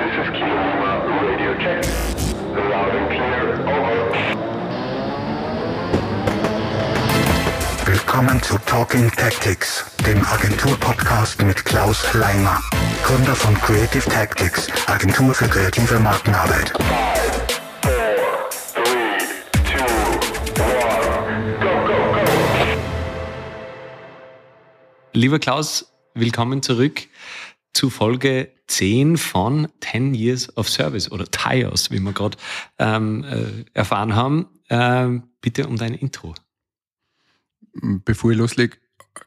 This is Kilo Lima Radio Check. Loud and clear. Over. Willkommen zu Talking Tactics, dem Agentur-Podcast mit Klaus Leimer, Gründer von Creative Tactics, Agentur für kreative Markenarbeit. Four, three, two, one. Go, go, go. Lieber Klaus, willkommen zurück zu Folge 10 von 10 Years of Service oder TIOS, wie wir gerade ähm, äh, erfahren haben. Ähm, bitte um dein Intro. bevor ich loslege,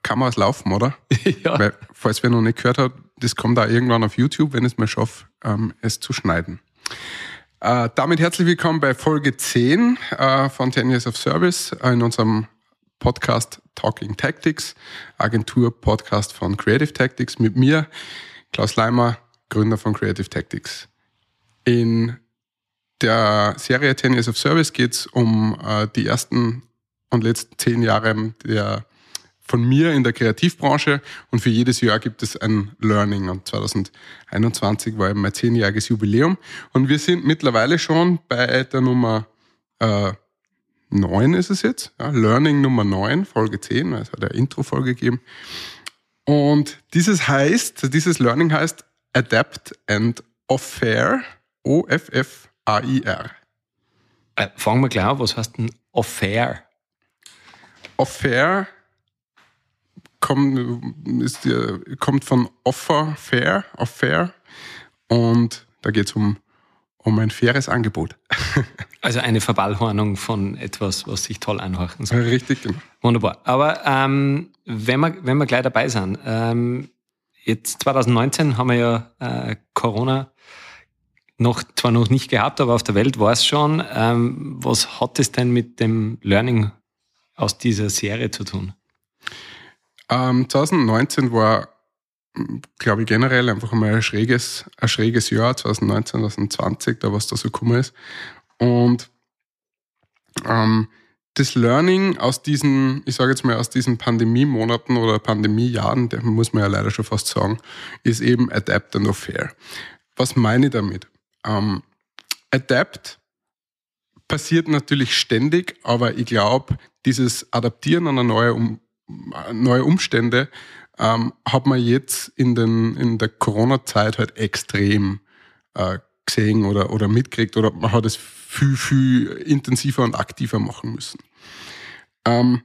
kann man es laufen, oder? ja. Weil, falls wer noch nicht gehört hat, das kommt da irgendwann auf YouTube, wenn ich es mal schaffe, ähm, es zu schneiden. Äh, damit herzlich willkommen bei Folge 10 äh, von 10 Years of Service äh, in unserem Podcast Talking Tactics, Agentur-Podcast von Creative Tactics mit mir, Klaus Leimer, Gründer von Creative Tactics. In der Serie 10 Years of Service geht es um äh, die ersten und letzten zehn Jahre der, von mir in der Kreativbranche. Und für jedes Jahr gibt es ein Learning. Und 2021 war eben mein zehnjähriges Jubiläum. Und wir sind mittlerweile schon bei der Nummer äh, 9 ist es jetzt, ja, Learning Nummer 9, Folge 10, es hat eine Intro-Folge gegeben. Und dieses heißt, dieses Learning heißt Adapt and Offer, O-F-F-A-I-R. Äh, fangen wir gleich an, was heißt denn Affair? Offer kommt, ist, kommt von Offer Fair, Offer und da geht es um, um ein faires Angebot. Also eine Verballhornung von etwas, was sich toll anhören soll. Richtig, genau. Wunderbar. Aber ähm, wenn, wir, wenn wir gleich dabei sind, ähm, jetzt 2019 haben wir ja äh, Corona noch zwar noch nicht gehabt, aber auf der Welt war es schon. Ähm, was hat es denn mit dem Learning aus dieser Serie zu tun? Ähm, 2019 war, glaube ich, generell einfach mal ein schräges, ein schräges Jahr, 2019, 2020, da was da so gekommen ist. Und ähm, das Learning aus diesen, ich sage jetzt mal, aus diesen Pandemiemonaten oder Pandemiejahren, muss man ja leider schon fast sagen, ist eben Adapt and Fair. Was meine ich damit? Ähm, Adapt passiert natürlich ständig, aber ich glaube, dieses Adaptieren an eine neue, um, neue Umstände ähm, hat man jetzt in, den, in der Corona-Zeit halt extrem äh, gesehen oder, oder mitgekriegt oder man hat es viel, viel intensiver und aktiver machen müssen. Ähm,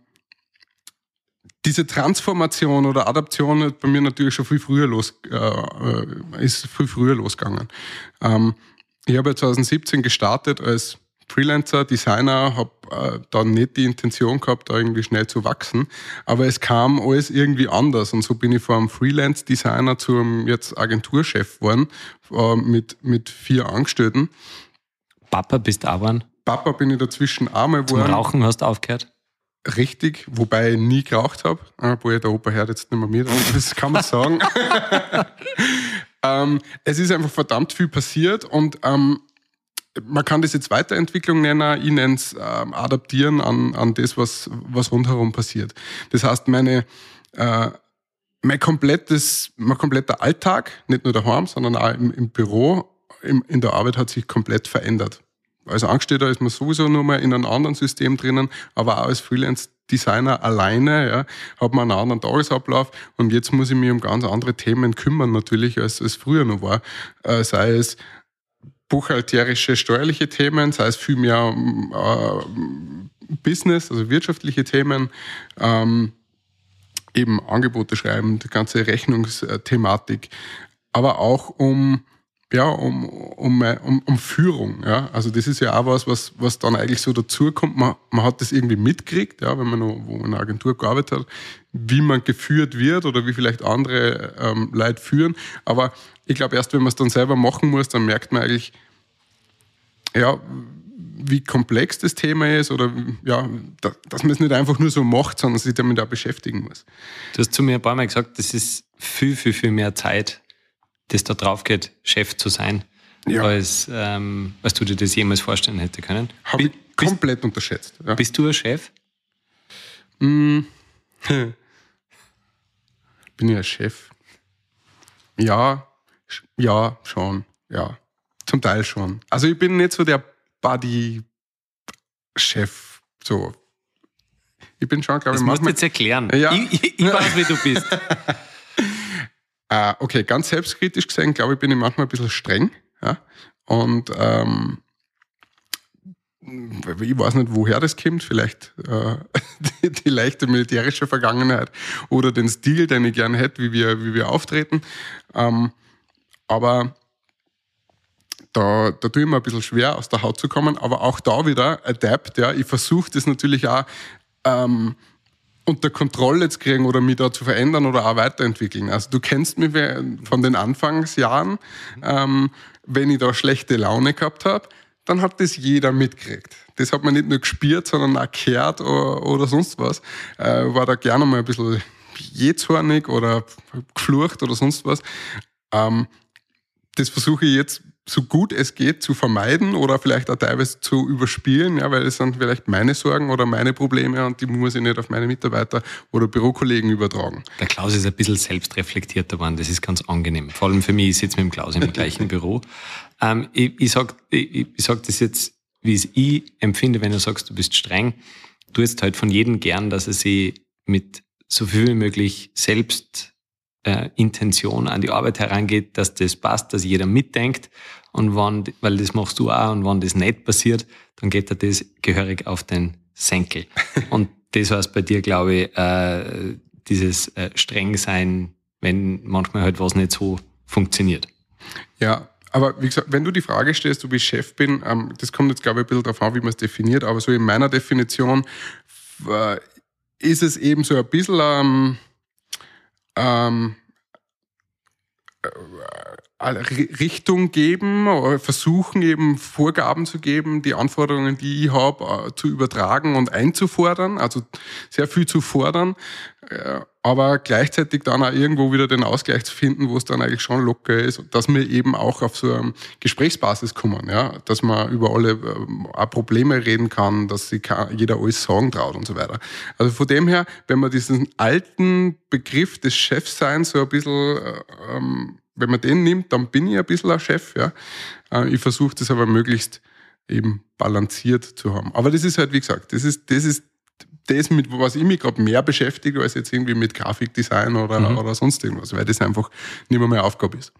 diese Transformation oder Adaption hat bei mir natürlich schon viel früher los, äh, ist viel früher losgegangen. Ähm, ich habe ja 2017 gestartet als Freelancer, Designer, habe äh, dann nicht die Intention gehabt, da irgendwie schnell zu wachsen, aber es kam alles irgendwie anders und so bin ich vom Freelance-Designer zum jetzt Agenturchef geworden äh, mit, mit vier Angestellten. Papa bist Aban, Papa bin ich dazwischen einmal zum geworden. Rauchen hast du aufgehört. Richtig, wobei ich nie geraucht habe, obwohl der Opa hört jetzt nicht mehr mit, aber das kann man sagen. ähm, es ist einfach verdammt viel passiert und ähm, man kann das jetzt Weiterentwicklung nennen, ich nenne es ähm, Adaptieren an, an das, was, was rundherum passiert. Das heißt, meine, äh, mein, komplettes, mein kompletter Alltag, nicht nur daheim, sondern auch im, im Büro, im, in der Arbeit hat sich komplett verändert. Als Angestellter ist man sowieso nur mal in einem anderen System drinnen, aber auch als Freelance-Designer alleine ja, hat man einen anderen Tagesablauf und jetzt muss ich mich um ganz andere Themen kümmern natürlich, als es früher noch war. Äh, sei es buchhalterische, steuerliche Themen, sei es vielmehr äh, Business, also wirtschaftliche Themen, ähm, eben Angebote schreiben, die ganze Rechnungsthematik, aber auch um ja, um, um, um, um Führung. Ja? Also das ist ja auch was, was, was dann eigentlich so dazukommt. Man, man hat das irgendwie mitgekriegt, ja, wenn man noch wo in einer Agentur gearbeitet hat, wie man geführt wird oder wie vielleicht andere ähm, Leute führen. Aber ich glaube, erst wenn man es dann selber machen muss, dann merkt man eigentlich, ja, wie komplex das Thema ist oder ja, da, dass man es nicht einfach nur so macht, sondern sich damit auch beschäftigen muss. Du hast zu mir ein paar Mal gesagt, das ist viel, viel, viel mehr Zeit, das da drauf geht, Chef zu sein, Ja. als, ähm, als du dir das jemals vorstellen hätte können. Habe ich komplett unterschätzt. Ja. Bist du ein Chef? Mm. Bin ich ein Chef? Ja, ja, schon. ja, zum Teil schon. Also ich bin nicht so der Buddy-Chef, so. Ich bin schon, glaube ich, musst du manchmal... jetzt erklären. Ja. Ich, ich, ich weiß, wie du bist. Äh, okay, ganz selbstkritisch gesehen, glaube ich, bin ich manchmal ein bisschen streng. Ja? Und ähm, ich weiß nicht, woher das kommt. Vielleicht äh, die, die leichte militärische Vergangenheit oder den Stil, den ich gerne hätte, wie wir, wie wir auftreten. Ähm, aber da, da tue ich mir ein bisschen schwer, aus der Haut zu kommen. Aber auch da wieder Adapt. Ja. Ich versuche das natürlich auch ähm, unter Kontrolle zu kriegen oder mich da zu verändern oder auch weiterentwickeln. Also du kennst mich von den Anfangsjahren. Ähm, wenn ich da schlechte Laune gehabt habe, dann hat das jeder mitgekriegt. Das hat man nicht nur gespürt, sondern auch gehört oder, oder sonst was. Äh, war da gerne mal ein bisschen jähzornig oder geflucht oder sonst was. Ähm, das versuche ich jetzt so gut es geht zu vermeiden oder vielleicht auch teilweise zu überspielen, ja, weil es sind vielleicht meine Sorgen oder meine Probleme und die muss ich nicht auf meine Mitarbeiter oder Bürokollegen übertragen. Der Klaus ist ein bisschen selbstreflektierter geworden. Das ist ganz angenehm. Vor allem für mich, ich sitze mit dem Klaus im gleichen Büro. Ähm, ich ich sage ich, ich sag das jetzt, wie es ich empfinde, wenn du sagst, du bist streng. Du hast halt von jedem gern, dass er sich mit so viel wie möglich selbst äh, Intention an die Arbeit herangeht, dass das passt, dass jeder mitdenkt und wann, weil das machst du auch und wenn das nicht passiert, dann geht er das gehörig auf den Senkel. und das heißt bei dir, glaube ich, äh, dieses äh, streng sein, wenn manchmal halt was nicht so funktioniert. Ja, aber wie gesagt, wenn du die Frage stellst, ob ich Chef bin, ähm, das kommt jetzt, glaube ich, ein bisschen darauf an, wie man es definiert, aber so in meiner Definition äh, ist es eben so ein bisschen ähm, ähm, äh, Richtung geben, oder versuchen eben Vorgaben zu geben, die Anforderungen, die ich habe, äh, zu übertragen und einzufordern, also sehr viel zu fordern, äh, aber gleichzeitig dann auch irgendwo wieder den Ausgleich zu finden, wo es dann eigentlich schon locker ist, dass wir eben auch auf so einem Gesprächsbasis kommen, ja, dass man über alle ähm, auch Probleme reden kann, dass sich jeder alles sagen traut und so weiter. Also von dem her, wenn man diesen alten Begriff des Chefseins so ein bisschen ähm, wenn man den nimmt, dann bin ich ein bisschen ein Chef. Ja. Äh, ich versuche das aber möglichst eben balanciert zu haben. Aber das ist halt, wie gesagt, das ist, das ist das, mit was ich mich gerade mehr beschäftige, als jetzt irgendwie mit Grafikdesign oder, mhm. oder sonst irgendwas, weil das einfach nicht mehr meine Aufgabe ist.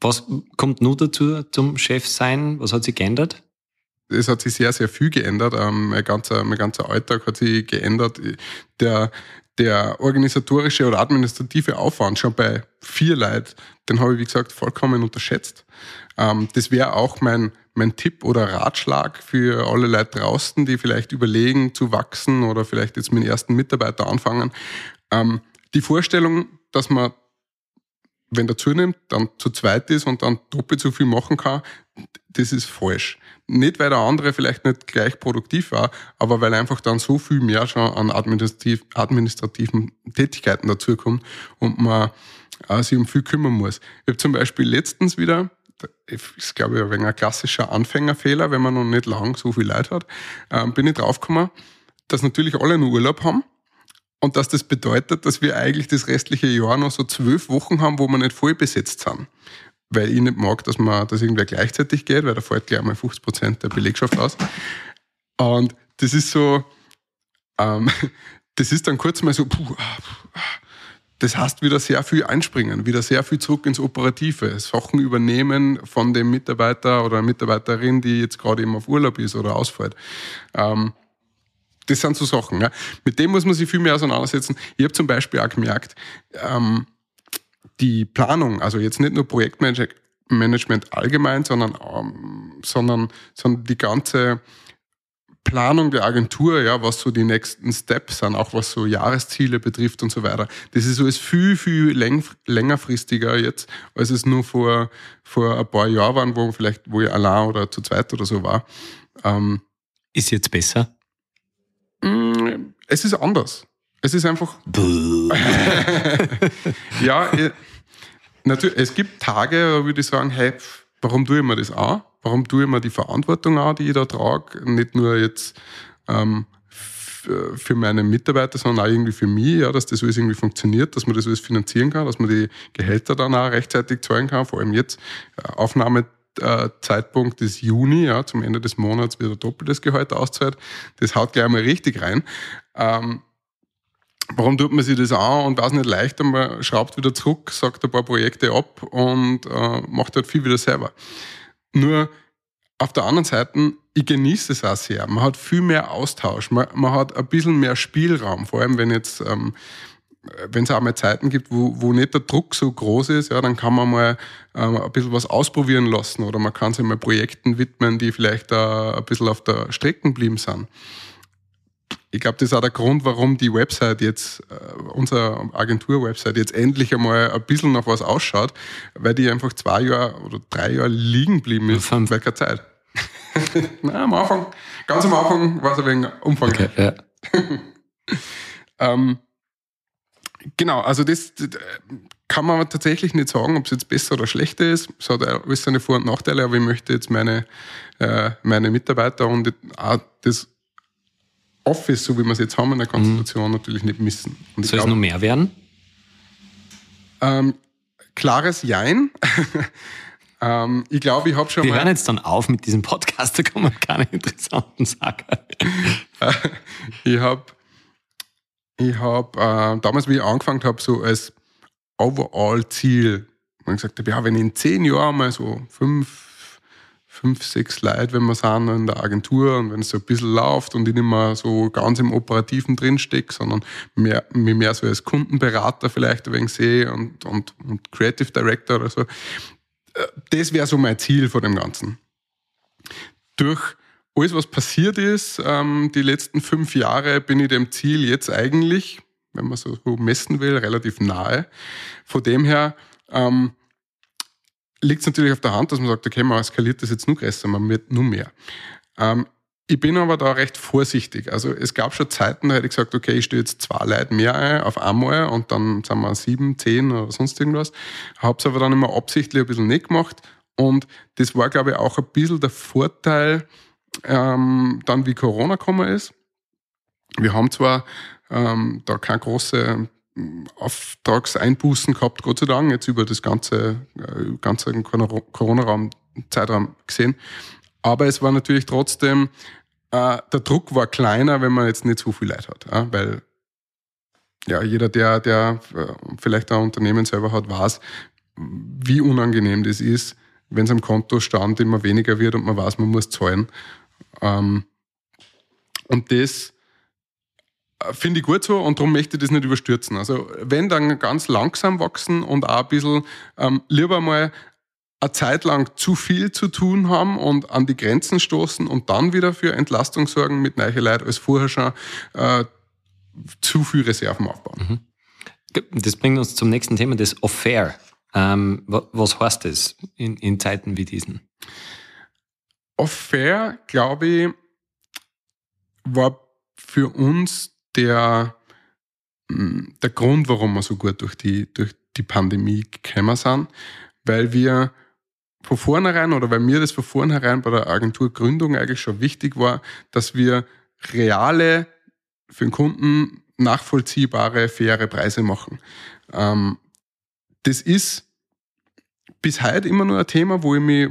Was kommt nur dazu zum Chef sein? Was hat sich geändert? Es hat sich sehr, sehr viel geändert. Ähm, mein, ganzer, mein ganzer Alltag hat sich geändert. Der, der organisatorische oder administrative Aufwand schon bei vier Leuten, den habe ich, wie gesagt, vollkommen unterschätzt. Ähm, das wäre auch mein, mein Tipp oder Ratschlag für alle Leute draußen, die vielleicht überlegen zu wachsen oder vielleicht jetzt mit dem ersten Mitarbeiter anfangen. Ähm, die Vorstellung, dass man, wenn der zunimmt, dann zu zweit ist und dann doppelt so viel machen kann, das ist falsch. Nicht, weil der andere vielleicht nicht gleich produktiv war, aber weil einfach dann so viel mehr schon an administrativ, administrativen Tätigkeiten dazukommt und man äh, sich um viel kümmern muss. Ich habe zum Beispiel letztens wieder, ist glaube ich ein ein klassischer Anfängerfehler, wenn man noch nicht lang so viel Leid hat, äh, bin ich draufgekommen, dass natürlich alle einen Urlaub haben und dass das bedeutet, dass wir eigentlich das restliche Jahr noch so zwölf Wochen haben, wo wir nicht voll besetzt sind weil ich nicht mag, dass man das irgendwer gleichzeitig geht, weil da fällt gleich mal 50 Prozent der Belegschaft aus. Und das ist so, ähm, das ist dann kurz mal so, puh, das heißt wieder sehr viel einspringen, wieder sehr viel zurück ins Operative, Sachen übernehmen von dem Mitarbeiter oder Mitarbeiterin, die jetzt gerade eben auf Urlaub ist oder ausfällt. Ähm, das sind so Sachen. Ja. Mit dem muss man sich viel mehr auseinandersetzen. Ich habe zum Beispiel auch gemerkt, ähm, die Planung, also jetzt nicht nur Projektmanagement allgemein, sondern, ähm, sondern, sondern die ganze Planung der Agentur, ja, was so die nächsten Steps sind, auch was so Jahresziele betrifft und so weiter. Das ist alles viel, viel läng längerfristiger jetzt, als es nur vor, vor ein paar Jahren waren, wo vielleicht, wo ich allein oder zu zweit oder so war. Ähm, ist jetzt besser? Mm, es ist anders. Es ist einfach. ja, natürlich, es gibt Tage, da würde ich sagen, hey, warum tue ich mir das an? Warum tue ich mir die Verantwortung an, die ich da trage? Nicht nur jetzt ähm, für meine Mitarbeiter, sondern auch irgendwie für mich, ja, dass das alles irgendwie funktioniert, dass man das alles finanzieren kann, dass man die Gehälter dann auch rechtzeitig zahlen kann, vor allem jetzt äh, Aufnahmezeitpunkt ist Juni, ja, zum Ende des Monats wird ein doppeltes Gehalt auszahlt. Das haut gleich mal richtig rein. Ähm, Warum tut man sich das an und weiß nicht leichter, man schraubt wieder zurück, sagt ein paar Projekte ab und äh, macht halt viel wieder selber. Nur auf der anderen Seite, ich genieße es auch sehr. Man hat viel mehr Austausch, man, man hat ein bisschen mehr Spielraum, vor allem wenn jetzt, ähm, wenn es auch mal Zeiten gibt, wo, wo nicht der Druck so groß ist, ja, dann kann man mal ähm, ein bisschen was ausprobieren lassen oder man kann sich mal Projekten widmen, die vielleicht äh, ein bisschen auf der Strecke geblieben sind ich glaube, das ist auch der Grund, warum die Website jetzt, äh, unsere Agentur-Website jetzt endlich einmal ein bisschen nach was ausschaut, weil die einfach zwei Jahre oder drei Jahre liegen geblieben ist. Fünf. Welcher Zeit? Na, am Anfang, ganz am Anfang war es ein wenig umfangreich. Okay, ja. ähm, genau, also das, das, kann man tatsächlich nicht sagen, ob es jetzt besser oder schlechter ist. Es hat alles seine Vor- und Nachteile, aber ich möchte jetzt meine, äh, meine Mitarbeiter und auch das Office, so wie wir es jetzt haben in der Konstitution, mhm. natürlich nicht missen. Und Soll es noch mehr werden? Ähm, klares Jein. ähm, ich glaube, ich habe schon Wir mal... hören jetzt dann auf mit diesem Podcast, da kommen keine interessanten Sachen. ich habe ich hab, äh, damals, wie ich angefangen habe, so als Overall-Ziel, man gesagt habe, ja, wenn ich in zehn Jahren mal so fünf, fünf, sechs Leute, wenn wir sind in der Agentur und wenn es so ein bisschen läuft und ich nicht mehr so ganz im Operativen drinstecke, sondern mehr, mich mehr so als Kundenberater vielleicht ein wenig sehe und, und, und Creative Director oder so. Äh, das wäre so mein Ziel vor dem Ganzen. Durch alles, was passiert ist, ähm, die letzten fünf Jahre, bin ich dem Ziel jetzt eigentlich, wenn man so messen will, relativ nahe. Von dem her, ähm, liegt es natürlich auf der Hand, dass man sagt, okay, man skaliert das jetzt nur größer, man wird nur mehr. Ähm, ich bin aber da recht vorsichtig. Also es gab schon Zeiten, da hätte ich gesagt, okay, ich stelle jetzt zwei Leute mehr ein auf einmal und dann sind wir sieben, zehn oder sonst irgendwas. Habe es aber dann immer absichtlich ein bisschen nicht gemacht. Und das war, glaube ich, auch ein bisschen der Vorteil, ähm, dann wie Corona gekommen ist. Wir haben zwar ähm, da keine große Auftragseinbußen gehabt, Gott sei Dank, jetzt über das ganze, äh, ganze Corona-Zeitraum gesehen. Aber es war natürlich trotzdem, äh, der Druck war kleiner, wenn man jetzt nicht so viel Leid hat. Äh, weil ja, jeder, der, der vielleicht ein Unternehmen selber hat, weiß, wie unangenehm das ist, wenn es am Kontostand immer weniger wird und man weiß, man muss zahlen. Ähm, und das Finde ich gut so und darum möchte ich das nicht überstürzen. Also wenn dann ganz langsam wachsen und auch ein bisschen ähm, lieber mal eine Zeit lang zu viel zu tun haben und an die Grenzen stoßen und dann wieder für Entlastung sorgen mit neuen Leuten, als vorher schon äh, zu viel Reserven aufbauen. Mhm. Das bringt uns zum nächsten Thema, das Affair. Ähm, was heißt das in, in Zeiten wie diesen? Affair, glaube ich, war für uns der, mm, der Grund, warum wir so gut durch die, durch die Pandemie gekommen sind, weil wir von vornherein oder weil mir das von vornherein bei der Agenturgründung eigentlich schon wichtig war, dass wir reale, für den Kunden nachvollziehbare, faire Preise machen. Ähm, das ist bis heute immer nur ein Thema, wo ich mich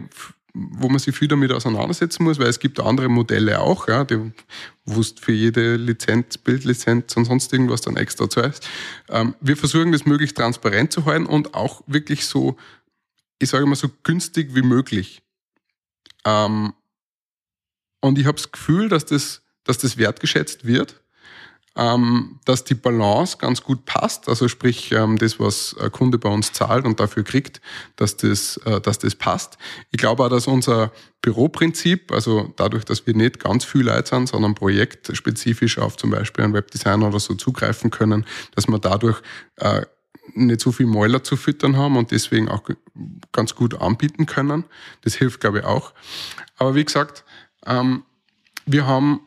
wo man sich viel damit auseinandersetzen muss, weil es gibt andere Modelle auch, ja, die, wo für jede Lizenz, Bildlizenz und sonst irgendwas dann extra zahlst. Ähm, wir versuchen das möglichst transparent zu halten und auch wirklich so, ich sage mal so günstig wie möglich. Ähm, und ich habe das Gefühl, dass das, dass das wertgeschätzt wird ähm, dass die Balance ganz gut passt. Also sprich, ähm, das, was ein Kunde bei uns zahlt und dafür kriegt, dass das, äh, dass das passt. Ich glaube auch, dass unser Büroprinzip, also dadurch, dass wir nicht ganz viel Leute sind, sondern projektspezifisch auf zum Beispiel ein Webdesign oder so zugreifen können, dass wir dadurch äh, nicht so viel Mäuler zu füttern haben und deswegen auch ganz gut anbieten können. Das hilft, glaube ich, auch. Aber wie gesagt, ähm, wir haben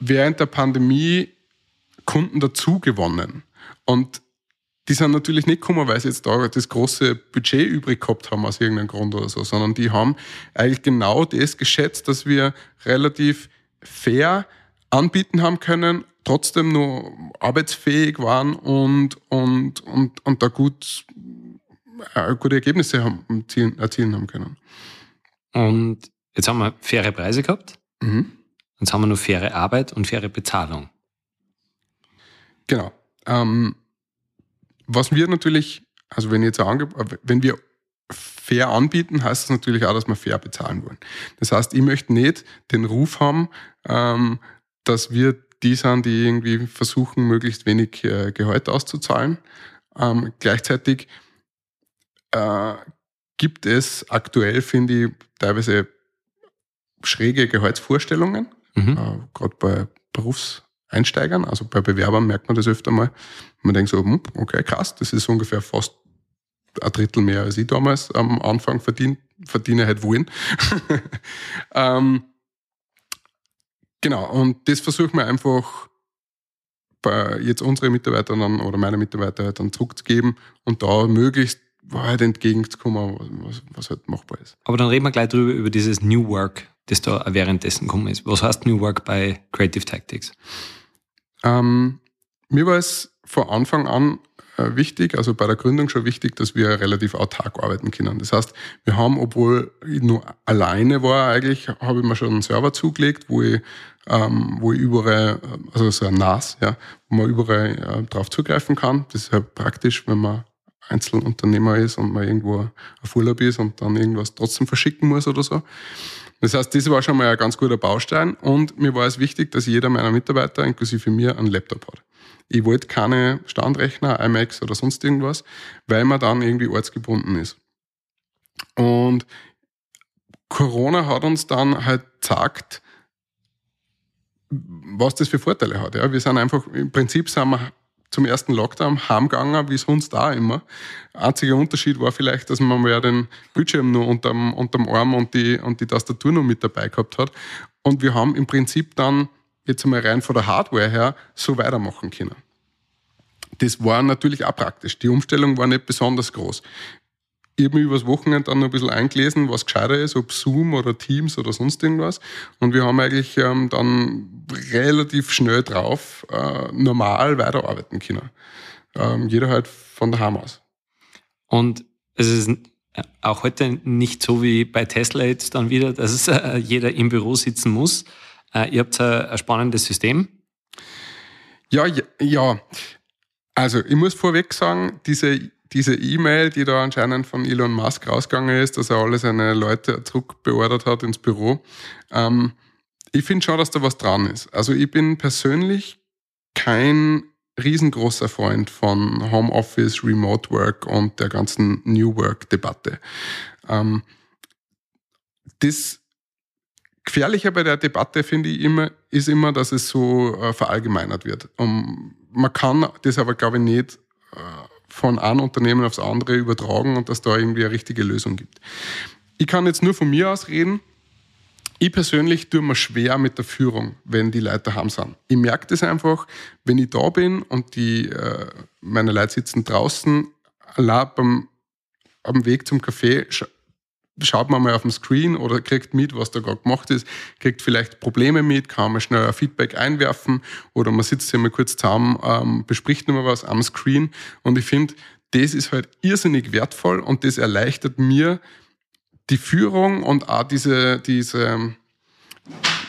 während der Pandemie Kunden dazu gewonnen. Und die sind natürlich nicht gekommen, weil sie jetzt da das große Budget übrig gehabt haben aus irgendeinem Grund oder so, sondern die haben eigentlich genau das geschätzt, dass wir relativ fair anbieten haben können, trotzdem nur arbeitsfähig waren und, und, und, und da gut, äh, gute Ergebnisse haben, erzielen, erzielen haben können. Und jetzt haben wir faire Preise gehabt. Mhm. Jetzt haben wir noch faire Arbeit und faire Bezahlung. Genau. Ähm, was wir natürlich, also wenn, jetzt ange wenn wir fair anbieten, heißt das natürlich auch, dass wir fair bezahlen wollen. Das heißt, ich möchte nicht den Ruf haben, ähm, dass wir die sind, die irgendwie versuchen, möglichst wenig äh, Gehalt auszuzahlen. Ähm, gleichzeitig äh, gibt es aktuell, finde ich, teilweise schräge Gehaltsvorstellungen, Mhm. äh, gerade bei Berufseinsteigern, also bei Bewerbern merkt man das öfter mal. Man denkt so, hm, okay, krass, das ist ungefähr fast ein Drittel mehr als ich damals am Anfang verdient, verdiene halt wollen. ähm, genau, und das versuchen wir einfach bei jetzt unsere Mitarbeiter dann oder meine Mitarbeiter halt dann zurückzugeben und da möglichst halt entgegenzukommen, was, was halt machbar ist. Aber dann reden wir gleich drüber, über dieses New Work, das da währenddessen gekommen ist. Was heißt New Work bei Creative Tactics? Ähm, mir war es von Anfang an äh, wichtig, also bei der Gründung schon wichtig, dass wir relativ autark arbeiten können. Das heißt, wir haben, obwohl ich nur alleine war, eigentlich habe ich mir schon einen Server zugelegt, wo ich, ähm, wo ich überall, äh, also so ein NAS, ja, wo man überall äh, drauf zugreifen kann. Das ist halt praktisch, wenn man Einzelunternehmer ist und man irgendwo auf Urlaub ist und dann irgendwas trotzdem verschicken muss oder so. Das heißt, das war schon mal ein ganz guter Baustein und mir war es wichtig, dass jeder meiner Mitarbeiter, inklusive mir, einen Laptop hat. Ich wollte keine Standrechner, IMAX oder sonst irgendwas, weil man dann irgendwie ortsgebunden ist. Und Corona hat uns dann halt gesagt, was das für Vorteile hat. Ja. Wir sind einfach, im Prinzip sind wir zum ersten Lockdown heimgegangen, wie sonst da immer. Einziger Unterschied war vielleicht, dass man ja den Bildschirm nur unterm, unterm Arm und die, und die Tastatur noch mit dabei gehabt hat. Und wir haben im Prinzip dann, jetzt einmal rein von der Hardware her, so weitermachen können. Das war natürlich auch praktisch. Die Umstellung war nicht besonders groß. Ich habe mich übers Wochenende dann noch ein bisschen eingelesen, was gescheiter ist, ob Zoom oder Teams oder sonst irgendwas. Und wir haben eigentlich ähm, dann relativ schnell drauf äh, normal weiterarbeiten können. Ähm, jeder halt von daheim aus. Und es ist auch heute nicht so wie bei Tesla jetzt dann wieder, dass äh, jeder im Büro sitzen muss. Äh, ihr habt ein, ein spannendes System. Ja, ja, ja. Also ich muss vorweg sagen, diese diese E-Mail, die da anscheinend von Elon Musk rausgegangen ist, dass er alle seine Leute zurückbeordert hat ins Büro, ähm, ich finde schon, dass da was dran ist. Also ich bin persönlich kein riesengroßer Freund von Homeoffice, Remote Work und der ganzen New Work-Debatte. Ähm, das Gefährliche bei der Debatte, finde ich immer, ist immer, dass es so äh, verallgemeinert wird. Um, man kann das aber, glaube ich, nicht äh, von einem Unternehmen aufs andere übertragen und dass da irgendwie eine richtige Lösung gibt. Ich kann jetzt nur von mir aus reden. Ich persönlich tue mir schwer mit der Führung, wenn die Leute daheim sind. Ich merke das einfach, wenn ich da bin und die, äh, meine Leute sitzen draußen, allein beim, am Weg zum Café, schaut man mal auf dem Screen oder kriegt mit, was da gerade gemacht ist, kriegt vielleicht Probleme mit, kann man schnell ein Feedback einwerfen oder man sitzt sich mal kurz zusammen, ähm, bespricht nochmal was am Screen. Und ich finde, das ist halt irrsinnig wertvoll und das erleichtert mir die Führung und auch diese, diese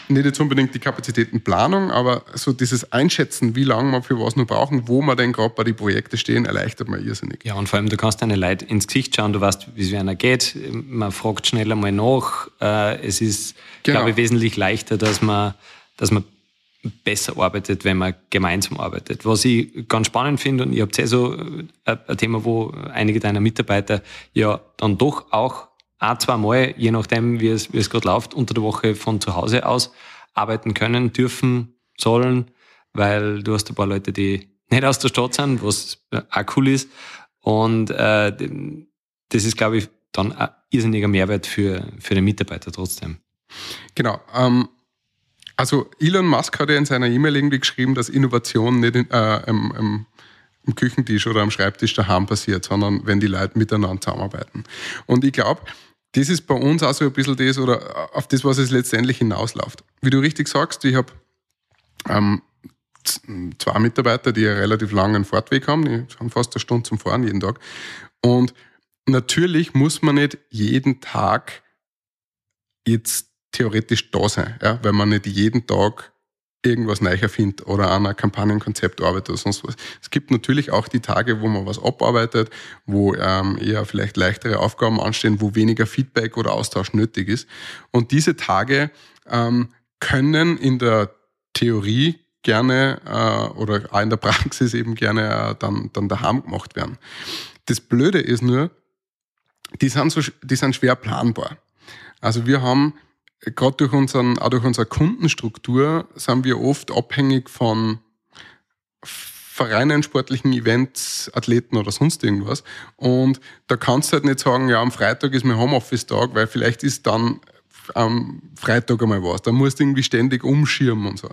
nicht jetzt unbedingt die Kapazitätenplanung, aber so dieses Einschätzen, wie lange wir für was noch brauchen, wo wir denn gerade bei den Projekten stehen, erleichtert mir irrsinnig. Ja, und vor allem, du kannst deine Leute ins Gesicht schauen, du weißt, wie es einer geht, man fragt schneller mal nach. Äh, Es ist, Genau. glaube ich, wesentlich leichter, dass man, dass man besser arbeitet, wenn man gemeinsam arbeitet. Was ich ganz spannend finde, und ihr habt ja so äh, ein Thema, wo einige deiner Mitarbeiter ja dann doch auch ein, zwei Mal, je nachdem, wie es, wie es gerade läuft, unter der Woche von zu Hause aus arbeiten können, dürfen, sollen, weil du hast ein paar Leute, die nicht aus der Stadt sind, was auch cool ist. Und äh, das ist, glaube ich, dann ein irrsinniger Mehrwert für, für den Mitarbeiter trotzdem. Genau. Ähm, also Elon Musk hat ja in seiner E-Mail irgendwie geschrieben, dass Innovation nicht in, äh, im, im, im Küchentisch oder am Schreibtisch daheim passiert, sondern wenn die Leute miteinander zusammenarbeiten. Und ich glaube, das ist bei uns auch so ein bisschen das oder auf das, was es letztendlich hinausläuft. Wie du richtig sagst, ich habe ähm, zwei Mitarbeiter, die einen relativ langen Fahrtweg haben, die haben fast eine Stunde zum Fahren jeden Tag. Und natürlich muss man nicht jeden Tag jetzt theoretisch da sein, ja, weil man nicht jeden Tag irgendwas neu erfindet oder an einem Kampagnenkonzept arbeitet oder sonst was. Es gibt natürlich auch die Tage, wo man was abarbeitet, wo ähm, eher vielleicht leichtere Aufgaben anstehen, wo weniger Feedback oder Austausch nötig ist. Und diese Tage ähm, können in der Theorie gerne äh, oder auch in der Praxis eben gerne äh, dann, dann daheim gemacht werden. Das Blöde ist nur, die sind, so, die sind schwer planbar. Also wir haben gerade durch unseren, auch durch unsere Kundenstruktur sind wir oft abhängig von Vereinen, sportlichen Events, Athleten oder sonst irgendwas. Und da kannst du halt nicht sagen, ja, am Freitag ist mein Homeoffice-Tag, weil vielleicht ist dann am Freitag einmal was. Da musst du irgendwie ständig umschirmen und so.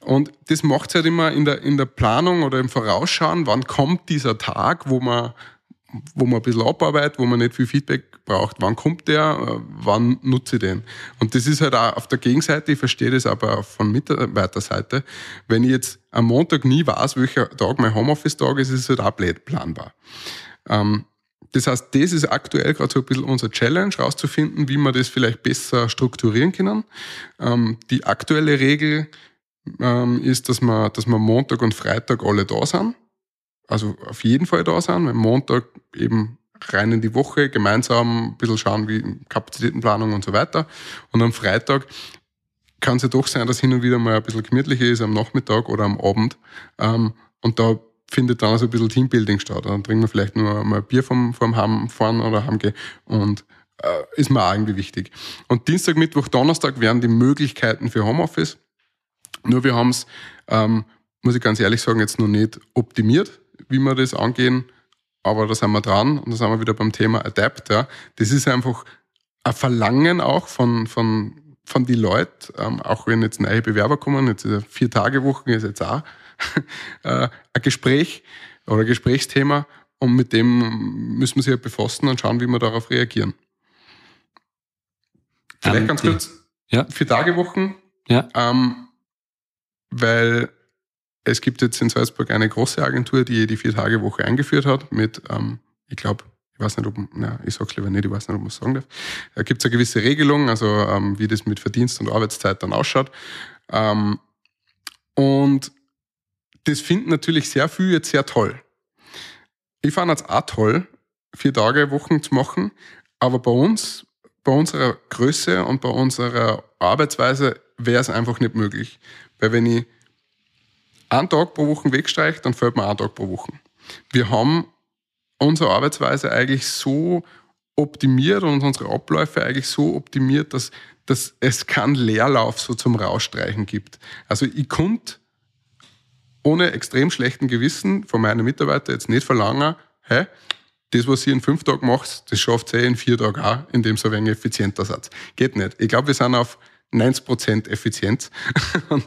Und das macht es halt immer in der, in der Planung oder im Vorausschauen, wann kommt dieser Tag, wo man wo man ein bisschen abarbeitet, wo man nicht viel Feedback braucht. Wann kommt der? Wann nutze ich den? Und das ist halt auch auf der Gegenseite, ich verstehe das aber von Mitarbeiterseite. Wenn ich jetzt am Montag nie weiß, welcher Tag mein Homeoffice-Tag ist, ist es halt auch blöd planbar. Ähm, das heißt, das ist aktuell gerade so ein bisschen unser Challenge, rauszufinden, wie wir das vielleicht besser strukturieren können. Ähm, die aktuelle Regel ähm, ist, dass wir, dass wir Montag und Freitag alle da sind also auf jeden Fall da sein. Am Montag eben rein in die Woche, gemeinsam ein bisschen schauen, wie Kapazitätenplanung und so weiter. Und am Freitag kann es ja doch sein, dass hin und wieder mal ein bisschen gemütlicher ist am Nachmittag oder am Abend. Ähm, und da findet dann also ein bisschen Teambuilding statt. Dann trinken wir vielleicht nur mal Bier vom, vom Heimfahren oder Heimgehen und äh, ist mir auch irgendwie wichtig. Und Dienstag, Mittwoch, Donnerstag wären die Möglichkeiten für Homeoffice. Nur wir haben es, ähm, muss ich ganz ehrlich sagen, jetzt noch nicht optimiert wie wir das angehen, aber da sind wir dran und da sind wir wieder beim Thema Adapt. Ja. Das ist einfach ein Verlangen auch von, von, von die Leute, ähm, auch wenn jetzt neue Bewerber kommen, jetzt ist vier Tage Wochen ist jetzt auch äh, ein Gespräch oder ein Gesprächsthema und mit dem müssen wir sich halt befassen und schauen, wie wir darauf reagieren. Vielleicht um, ganz kurz, ja. vier Tage Wochen, ja. ähm, weil es gibt jetzt in Salzburg eine große Agentur, die die Vier-Tage-Woche eingeführt hat mit, ähm, ich glaube, ich weiß nicht, ob, na, ich sag's lieber nicht, ich weiß nicht, ob man es sagen darf. Da gibt es eine gewisse Regelung, also ähm, wie das mit Verdienst und Arbeitszeit dann ausschaut. Ähm, und das finden natürlich sehr viele jetzt sehr toll. Ich fand es auch toll, vier Tage Wochen zu machen, aber bei uns, bei unserer Größe und bei unserer Arbeitsweise wäre es einfach nicht möglich. Weil wenn ich einen Tag pro Woche wegstreicht, dann fällt mir ein Tag pro Woche. Wir haben unsere Arbeitsweise eigentlich so optimiert und unsere Abläufe eigentlich so optimiert, dass, dass es keinen Leerlauf so zum Rausstreichen gibt. Also ich konnte ohne extrem schlechten Gewissen von meinen Mitarbeitern jetzt nicht verlangen, hey, das, was ihr in fünf Tagen macht, das schafft ihr in vier Tagen auch, indem ihr ein wenig effizienter seid. Geht nicht. Ich glaube, wir sind auf 90% Effizienz.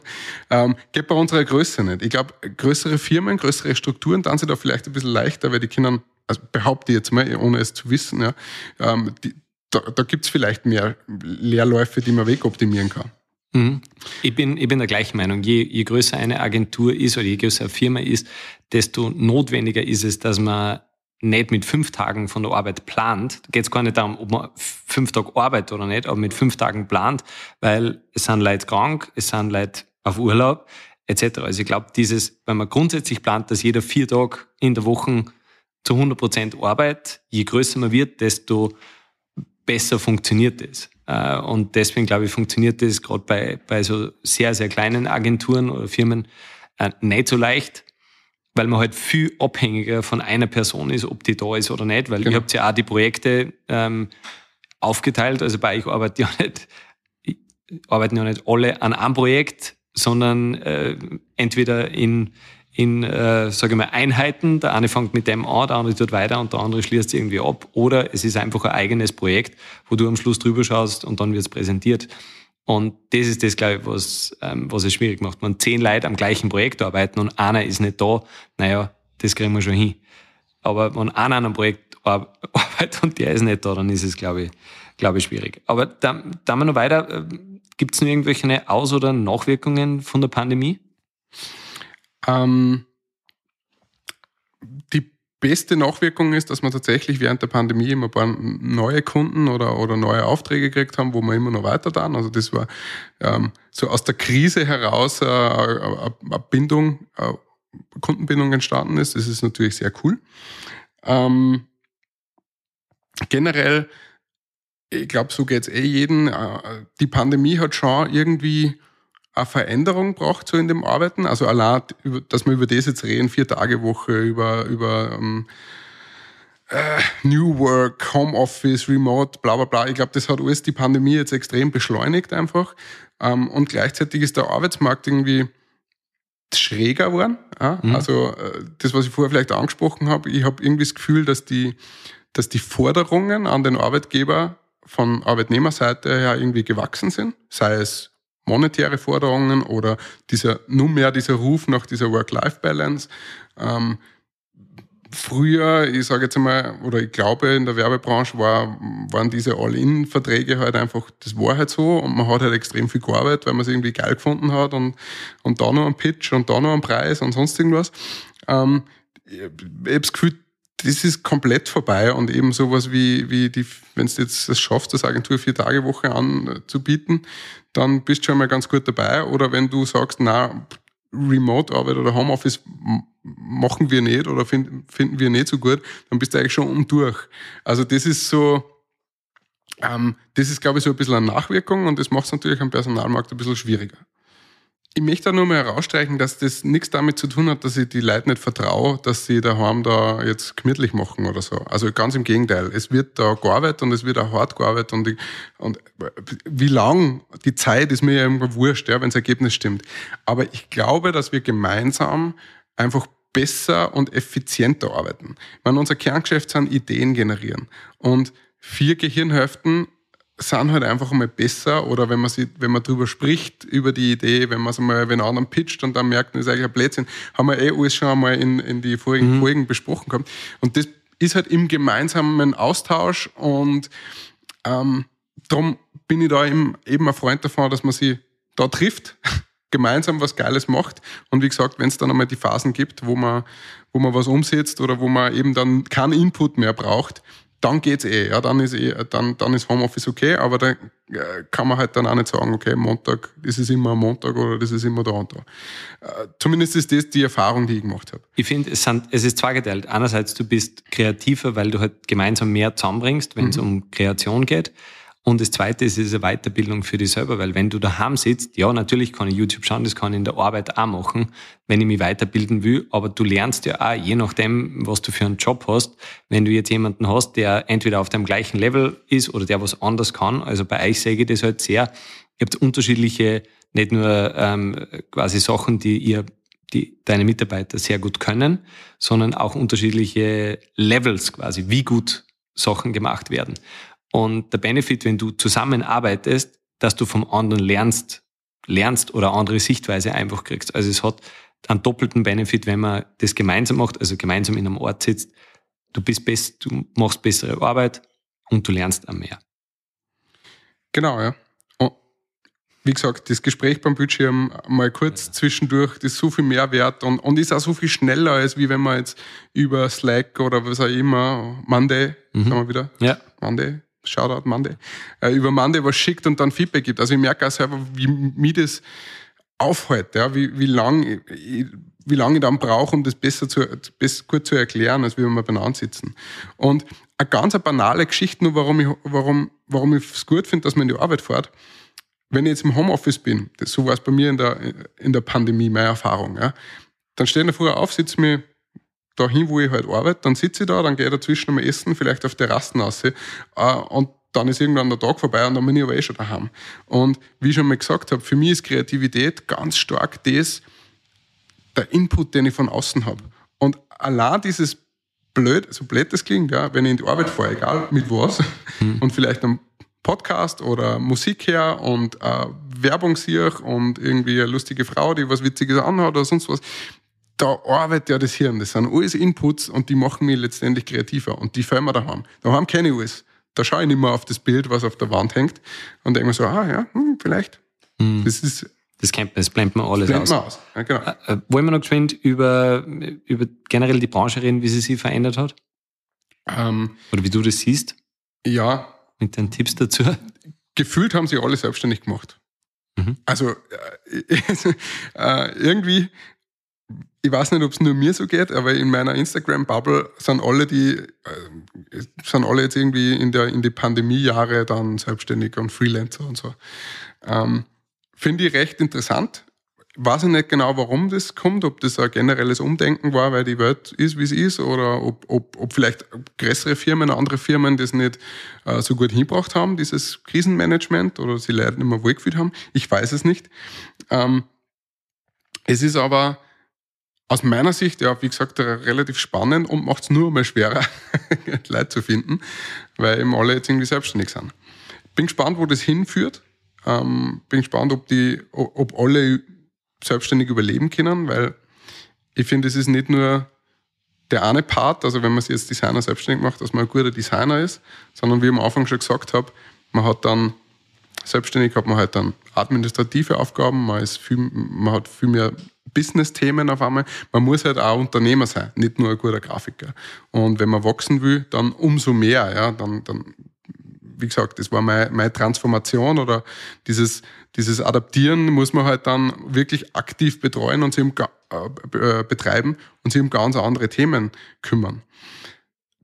ähm, geht bei unserer Größe nicht. Ich glaube, größere Firmen, größere Strukturen, dann sind da vielleicht ein bisschen leichter, weil die Kinder, also behaupte ich jetzt mal, ohne es zu wissen, ja, ähm, die, da, da gibt es vielleicht mehr Leerläufe, die man wegoptimieren kann. Mhm. Ich, bin, ich bin der gleichen Meinung. Je, je größer eine Agentur ist oder je größer eine Firma ist, desto notwendiger ist es, dass man nicht mit fünf Tagen von der Arbeit plant, geht es gar nicht darum, ob man fünf Tage arbeitet oder nicht, aber mit fünf Tagen plant, weil es sind Leute krank, es sind Leute auf Urlaub, etc. Also ich glaube, dieses, wenn man grundsätzlich plant, dass jeder vier Tage in der Woche zu 100 Prozent arbeitet, je größer man wird, desto besser funktioniert es. Äh, und deswegen glaube ich, funktioniert das gerade bei, bei so sehr, sehr kleinen Agenturen oder Firmen äh, nicht so leicht weil man halt viel abhängiger von einer Person ist, ob die da ist oder nicht, weil genau. ihr habt ja auch die Projekte ähm, aufgeteilt. Also bei euch arbeiten ja nicht, arbeiten ja nicht alle an einem Projekt, sondern äh, entweder in, in äh, sage ich mal, Einheiten. Der eine fängt mit dem an, der andere tut weiter und der andere schließt irgendwie ab. Oder es ist einfach ein eigenes Projekt, wo du am Schluss drüber schaust und dann wird es präsentiert. Und das ist das, glaube ich, was, ähm, was es schwierig macht. Wenn zehn Leute am gleichen Projekt arbeiten und einer ist nicht da, naja, das kriegen wir schon hin. Aber wenn einer an einem Projekt arbeitet und der ist nicht da, dann ist es, glaube ich, glaube ich, schwierig. Aber da, da wir noch weiter, äh, gibt es noch irgendwelche Aus- oder Nachwirkungen von der Pandemie? Ähm, beste Nachwirkung ist, dass wir tatsächlich während der Pandemie immer ein paar neue Kunden oder, oder neue Aufträge gekriegt haben, wo wir immer noch weiter tun. Also das war ähm, so aus der Krise heraus äh, eine Bindung, eine Kundenbindung entstanden ist. Das ist natürlich sehr cool. Ähm, generell, ich glaube, so geht's eh jeden. Äh, die Pandemie hat schon irgendwie eine Veränderung braucht so in dem Arbeiten. Also allein, dass wir über das jetzt reden, vier Tage Woche, über, über ähm, äh, New Work, Homeoffice, Remote, bla bla bla. Ich glaube, das hat alles die Pandemie jetzt extrem beschleunigt einfach. Ähm, und gleichzeitig ist der Arbeitsmarkt irgendwie schräger geworden. Ja? Mhm. Also äh, das, was ich vorher vielleicht angesprochen habe, ich habe irgendwie das Gefühl, dass die, dass die Forderungen an den Arbeitgeber von Arbeitnehmerseite her irgendwie gewachsen sind, sei es monetäre Forderungen oder dieser, nunmehr dieser Ruf nach dieser Work-Life-Balance. Ähm, früher, ich sage jetzt einmal, oder ich glaube, in der Werbebranche war, waren diese All-In-Verträge halt einfach, das war halt so und man hat halt extrem viel gearbeitet, weil man es irgendwie geil gefunden hat und, und da noch einen Pitch und da noch einen Preis und sonst irgendwas. Ähm, ich habe das Gefühl, das ist komplett vorbei und eben sowas wie, wie die, wenn du jetzt es schaffst, das Agentur vier Tage Woche anzubieten, dann bist du schon mal ganz gut dabei. Oder wenn du sagst, na, Remote-Arbeit oder Homeoffice machen wir nicht oder find, finden wir nicht so gut, dann bist du eigentlich schon um durch. Also das ist so, ähm, das ist glaube ich so ein bisschen eine Nachwirkung und das macht es natürlich am Personalmarkt ein bisschen schwieriger. Ich möchte da nur mal herausstreichen, dass das nichts damit zu tun hat, dass ich die Leute nicht vertraue, dass sie daheim da jetzt gemütlich machen oder so. Also ganz im Gegenteil. Es wird da gearbeitet und es wird auch hart gearbeitet und, ich, und wie lang die Zeit ist mir ja irgendwo wurscht, ja, wenn das Ergebnis stimmt. Aber ich glaube, dass wir gemeinsam einfach besser und effizienter arbeiten. Ich meine, unser Kerngeschäft sind Ideen generieren. Und vier Gehirnhälften sind halt einfach mal besser oder wenn man sie, wenn man drüber spricht, über die Idee, wenn man es mal wenn anderen pitcht und dann merkt, das ist eigentlich ein Blödsinn, haben wir eh alles schon einmal in, in die vorigen mhm. Folgen besprochen gehabt. Und das ist halt im gemeinsamen Austausch und ähm, darum bin ich da eben, eben ein Freund davon, dass man sie da trifft, gemeinsam was Geiles macht. Und wie gesagt, wenn es dann einmal die Phasen gibt, wo man, wo man was umsetzt oder wo man eben dann keinen Input mehr braucht, dann geht's eh, ja, dann ist eh, dann, dann ist Homeoffice okay, aber da äh, kann man halt dann auch nicht sagen, okay, Montag, das ist immer Montag oder das ist immer da und da. Äh, zumindest ist das die Erfahrung, die ich gemacht habe. Ich finde, es, sind, es ist zweigeteilt. Einerseits, du bist kreativer, weil du halt gemeinsam mehr zusammenbringst, wenn es mhm. um Kreation geht. Und das Zweite ist diese Weiterbildung für dich selber, weil wenn du daheim sitzt, ja, natürlich kann ich YouTube schauen, das kann ich in der Arbeit auch machen, wenn ich mich weiterbilden will, aber du lernst ja auch, je nachdem, was du für einen Job hast, wenn du jetzt jemanden hast, der entweder auf dem gleichen Level ist oder der was anders kann, also bei euch sehe ich das halt sehr, ihr habt unterschiedliche, nicht nur ähm, quasi Sachen, die ihr die deine Mitarbeiter sehr gut können, sondern auch unterschiedliche Levels quasi, wie gut Sachen gemacht werden. Und der Benefit, wenn du zusammenarbeitest, dass du vom anderen lernst, lernst oder andere Sichtweise einfach kriegst. Also es hat einen doppelten Benefit, wenn man das gemeinsam macht, also gemeinsam in einem Ort sitzt. Du bist best, du machst bessere Arbeit und du lernst auch mehr. Genau, ja. Und wie gesagt, das Gespräch beim Bildschirm mal kurz ja. zwischendurch, das ist so viel mehr wert und, und ist auch so viel schneller, als wie wenn man jetzt über Slack oder was auch immer, Monday, mhm. sagen wir wieder, ja. Monday, Shoutout Monday, äh, über Monday was schickt und dann Feedback gibt. Also ich merke auch selber, wie mich das aufhält, ja, wie, wie lange wie lang ich dann brauche, um das besser zu, besser, gut zu erklären, als wenn wir beieinander sitzen. Und eine ganz banale Geschichte, nur warum ich, warum, warum ich es gut finde, dass man in die Arbeit fährt. Wenn ich jetzt im Homeoffice bin, das, so war es bei mir in der, in der Pandemie, meine Erfahrung, ja, dann stehe ich früher auf, sitze mir dahin, wo ich halt arbeite, dann sitze ich da, dann gehe ich dazwischen am Essen, vielleicht auf Terrassen raus äh, und dann ist irgendwann der Tag vorbei und dann bin ich aber eh schon daheim. Und wie ich schon mal gesagt habe, für mich ist Kreativität ganz stark das, der Input, den ich von außen habe. Und allein dieses blöd, so blöd das klingt, ja, wenn ich in die Arbeit fahre, egal mit was, mhm. und vielleicht am Podcast oder Musik her und äh, Werbung sehe und irgendwie eine lustige Frau, die was Witziges anhat oder sonst was, da arbeitet ja das Hirn. Das sind alles Inputs und die machen mich letztendlich kreativer. Und die fällen mir daheim. Daheim kenne ich alles. Da schaue ich nicht mehr auf das Bild, was auf der Wand hängt und denke mir so, ah ja, hm, vielleicht. Hm. Das ist Das kennt man, das blendet man alles Blenden aus. wir aus. Ja, genau. Äh, wollen wir noch geschwind über, über generell die Branche reden, wie sie sich verändert hat? Ähm, Oder wie du das siehst, ja, mit deinen Tipps dazu? gefühlt haben sie alle selbstständig gemacht. Mhm. Also äh, äh, irgendwie, ich weiß nicht, ob es nur mir so geht, aber in meiner Instagram-Bubble sind alle die, äh, sind alle jetzt irgendwie in, der, in die Pandemiejahre dann selbstständig und Freelancer und so. Ähm, Finde ich recht interessant. Weiß ich nicht genau, warum das kommt, ob das ein generelles Umdenken war, weil die Welt ist, wie sie ist, oder ob, ob, ob vielleicht größere Firmen, andere Firmen das nicht äh, so gut hinbracht haben, dieses Krisenmanagement, oder sie leider nicht mehr wohlgefühlt haben. Ich weiß es nicht. Ähm, es ist aber aus meiner Sicht, ja, wie gesagt, relativ spannend und macht es nur einmal schwerer, Leute zu finden, weil eben alle jetzt irgendwie selbstständig sind. Bin gespannt, wo das hinführt. Ähm, bin gespannt, ob, die, ob alle selbstständig überleben können, weil ich finde, es ist nicht nur der eine Part, also wenn man sich jetzt Designer selbstständig macht, dass man ein guter Designer ist, sondern wie ich am Anfang schon gesagt habe, man hat dann selbstständig hat man halt dann administrative Aufgaben, man, ist viel, man hat viel mehr Business-Themen auf einmal. Man muss halt auch Unternehmer sein, nicht nur ein guter Grafiker. Und wenn man wachsen will, dann umso mehr. Ja, dann, dann wie gesagt, das war meine, meine Transformation oder dieses, dieses Adaptieren muss man halt dann wirklich aktiv betreuen und sich um, äh, betreiben und sich um ganz andere Themen kümmern.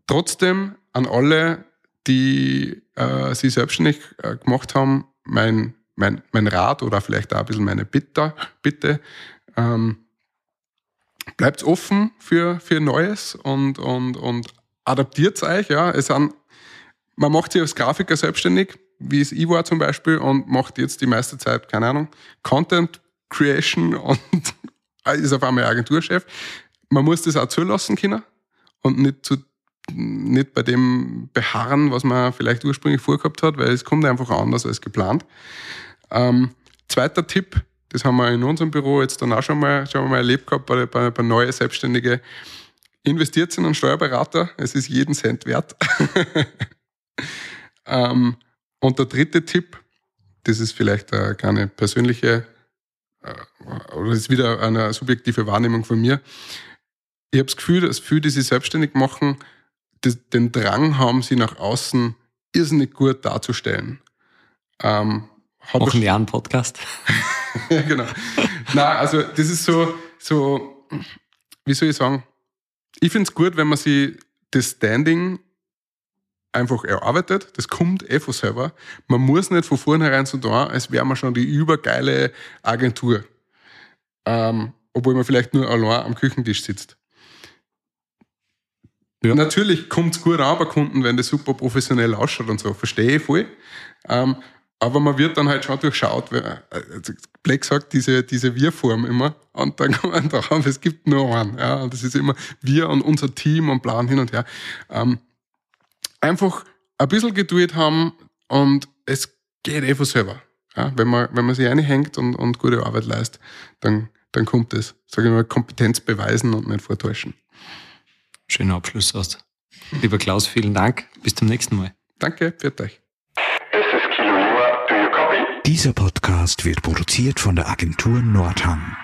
Trotzdem an alle, die äh, sich selbstständig äh, gemacht haben, mein, mein, mein Rat oder vielleicht auch ein bisschen meine Bitte, Bitte ähm, bleibt offen für, für Neues und, und, und adaptiert euch. Ja. Es sind, man macht sich als Grafiker selbstständig, wie es ich war zum Beispiel, und macht jetzt die meiste Zeit, keine Ahnung, Content Creation und ist auf einmal Agenturchef. Man muss das auch zulassen können und nicht zu nicht bei dem beharren, was man vielleicht ursprünglich vorgehabt hat, weil es kommt einfach anders als geplant. Ähm, zweiter Tipp, das haben wir in unserem Büro jetzt dann auch schon mal, schon mal erlebt gehabt bei, bei, bei neuen Selbstständigen. Investiert in einen Steuerberater, es ist jeden Cent wert. ähm, und der dritte Tipp, das ist vielleicht eine kleine persönliche, äh, oder ist wieder eine subjektive Wahrnehmung von mir. Ich habe das Gefühl, dass viele, die sich selbstständig machen, den Drang haben, sie nach außen irrsinnig gut darzustellen. Ähm, Machen wir einen Podcast? genau. Na, also das ist so, so, wie soll ich sagen? Ich finde es gut, wenn man sich das Standing einfach erarbeitet. Das kommt eh von selber. Man muss nicht von vornherein so da, als wäre man schon die übergeile Agentur. Ähm, obwohl man vielleicht nur allein am Küchentisch sitzt. Ja. Natürlich kommt es gut an bei Kunden, wenn das super professionell ausschaut und so. Verstehe ich voll. Ähm, aber man wird dann halt schon durchschaut, weil, also Black sagt diese, diese Wir-Form immer und dann kommt man drauf, es gibt nur einen. Ja, und das ist immer wir und unser Team und Plan hin und her. Ähm, einfach ein bisschen Geduld haben und es geht eh von selber. Ja, wenn, man, wenn man sich einhängt und, und gute Arbeit leistet, dann, dann kommt es. Sage ich mal, Kompetenz beweisen und nicht vortäuschen. Schöner Abschluss hast. Lieber Klaus, vielen Dank. Bis zum nächsten Mal. Danke, für euch. Dieser Podcast wird produziert von der Agentur Nordhang.